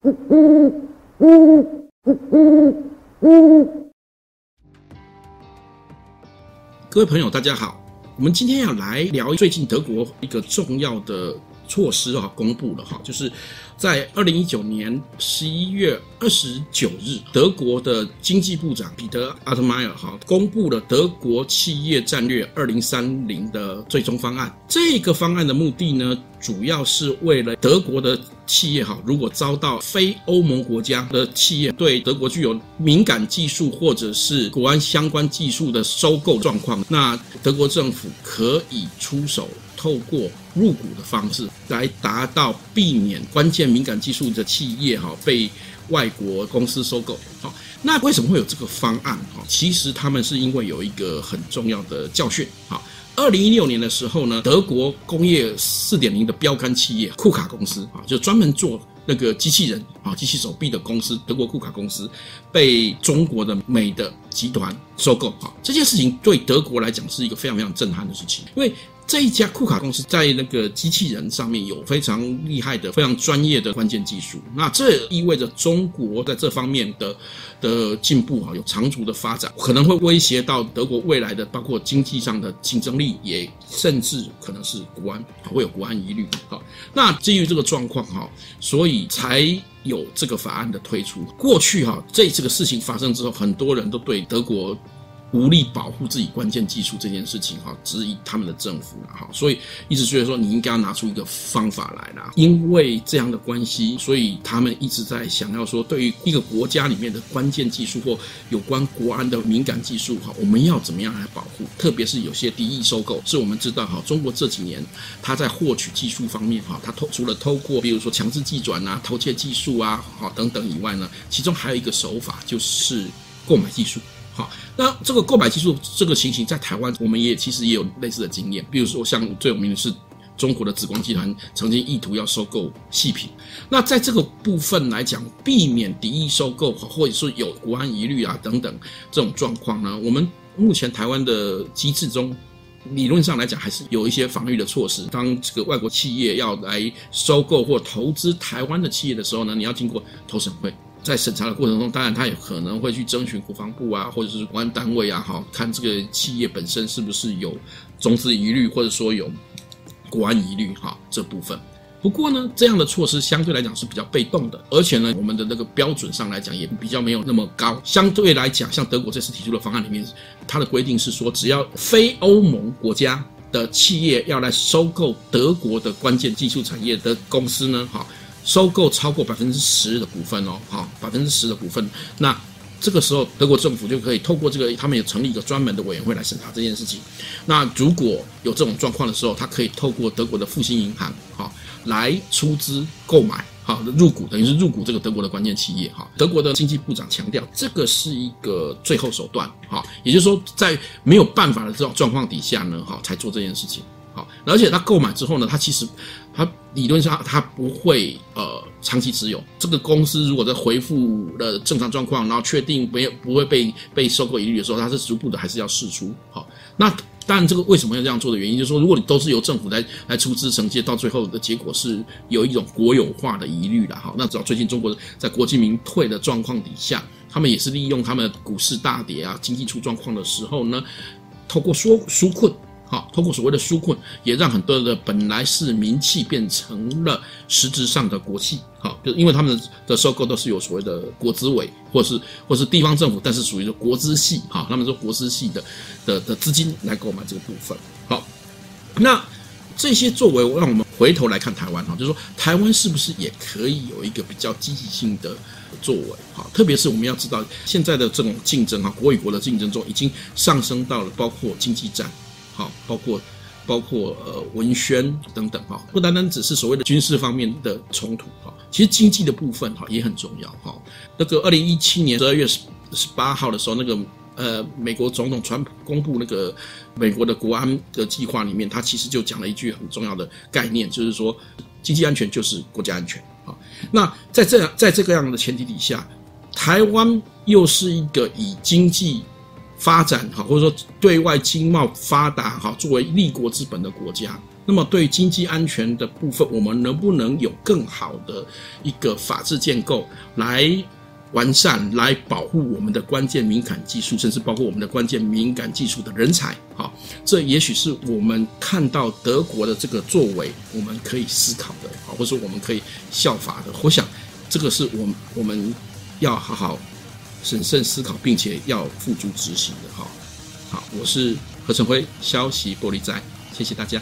各位朋友，大家好。我们今天要来聊最近德国一个重要的措施啊，公布了哈，就是在二零一九年十一月二十九日，德国的经济部长彼得阿特迈尔哈公布了德国企业战略二零三零的最终方案。这个方案的目的呢，主要是为了德国的企业哈，如果遭到非欧盟国家的企业对德国具有敏感技术或者是国安相关技术的收购状况，那德国政府可以出手。透过入股的方式来达到避免关键敏感技术的企业哈被外国公司收购。好，那为什么会有这个方案？哈，其实他们是因为有一个很重要的教训。好，二零一六年的时候呢，德国工业四点零的标杆企业库卡公司啊，就专门做那个机器人啊、机器手臂的公司，德国库卡公司被中国的美的集团收购。好，这件事情对德国来讲是一个非常非常震撼的事情，因为。这一家库卡公司在那个机器人上面有非常厉害的、非常专业的关键技术。那这意味着中国在这方面的的进步啊，有长足的发展，可能会威胁到德国未来的包括经济上的竞争力，也甚至可能是国安会有国安疑虑。好，那基于这个状况哈，所以才有这个法案的推出。过去哈，这这个事情发生之后，很多人都对德国。无力保护自己关键技术这件事情，哈，质疑他们的政府了，哈，所以一直觉得说你应该要拿出一个方法来啦。因为这样的关系，所以他们一直在想要说，对于一个国家里面的关键技术或有关国安的敏感技术，哈，我们要怎么样来保护？特别是有些敌意收购，是我们知道，哈，中国这几年他在获取技术方面，哈，他偷除了透过比如说强制技转啊、偷窃技术啊，哈等等以外呢，其中还有一个手法就是购买技术。好，那这个购买技术这个情形在台湾，我们也其实也有类似的经验。比如说，像最有名的是中国的紫光集团曾经意图要收购细品。那在这个部分来讲，避免敌意收购，或者是有国安疑虑啊等等这种状况呢，我们目前台湾的机制中，理论上来讲还是有一些防御的措施。当这个外国企业要来收购或投资台湾的企业的时候呢，你要经过投审会。在审查的过程中，当然他也可能会去征询国防部啊，或者是国安单位啊，哈，看这个企业本身是不是有中资疑虑，或者说有国安疑虑，哈，这部分。不过呢，这样的措施相对来讲是比较被动的，而且呢，我们的那个标准上来讲也比较没有那么高。相对来讲，像德国这次提出的方案里面，它的规定是说，只要非欧盟国家的企业要来收购德国的关键技术产业的公司呢，哈。收购超过百分之十的股份哦，好，百分之十的股份，那这个时候德国政府就可以透过这个，他们也成立一个专门的委员会来审查这件事情。那如果有这种状况的时候，他可以透过德国的复兴银行，好，来出资购买，好，入股，等于是入股这个德国的关键企业，哈。德国的经济部长强调，这个是一个最后手段，哈，也就是说，在没有办法的这种状况底下呢，哈，才做这件事情。好而且他购买之后呢，他其实他理论上它不会呃长期持有这个公司。如果在恢复了正常状况，然后确定没有不会被被收购疑虑的时候，它是逐步的还是要释出。好，那当然这个为什么要这样做的原因，就是说如果你都是由政府来来出资承接，到最后的结果是有一种国有化的疑虑了。哈，那只要最近中国在国进民退的状况底下，他们也是利用他们股市大跌啊，经济出状况的时候呢，透过说纾困。好，通过所谓的纾困，也让很多的本来是民企变成了实质上的国企。好，就因为他们的收购都是有所谓的国资委，或是或是地方政府，但是属于国资系。好，他们说国资系的的的资金来购买这个部分。好，那这些作为，让我们回头来看台湾哈，就是说台湾是不是也可以有一个比较积极性的作为？好，特别是我们要知道现在的这种竞争哈，国与国的竞争中已经上升到了包括经济战。好，包括包括呃文宣等等哈，不单单只是所谓的军事方面的冲突哈，其实经济的部分哈也很重要哈。那个二零一七年十二月十十八号的时候，那个呃美国总统川普公布那个美国的国安的计划里面，他其实就讲了一句很重要的概念，就是说经济安全就是国家安全啊。那在这样在这个样的前提底下，台湾又是一个以经济发展哈，或者说对外经贸发达哈，作为立国之本的国家，那么对经济安全的部分，我们能不能有更好的一个法制建构来完善，来保护我们的关键敏感技术，甚至包括我们的关键敏感技术的人才？好，这也许是我们看到德国的这个作为，我们可以思考的，啊，或者说我们可以效法的。我想，这个是我们我们要好好审慎思考，并且要付诸执行的。哈，好，我是何成辉，消息玻璃斋，谢谢大家。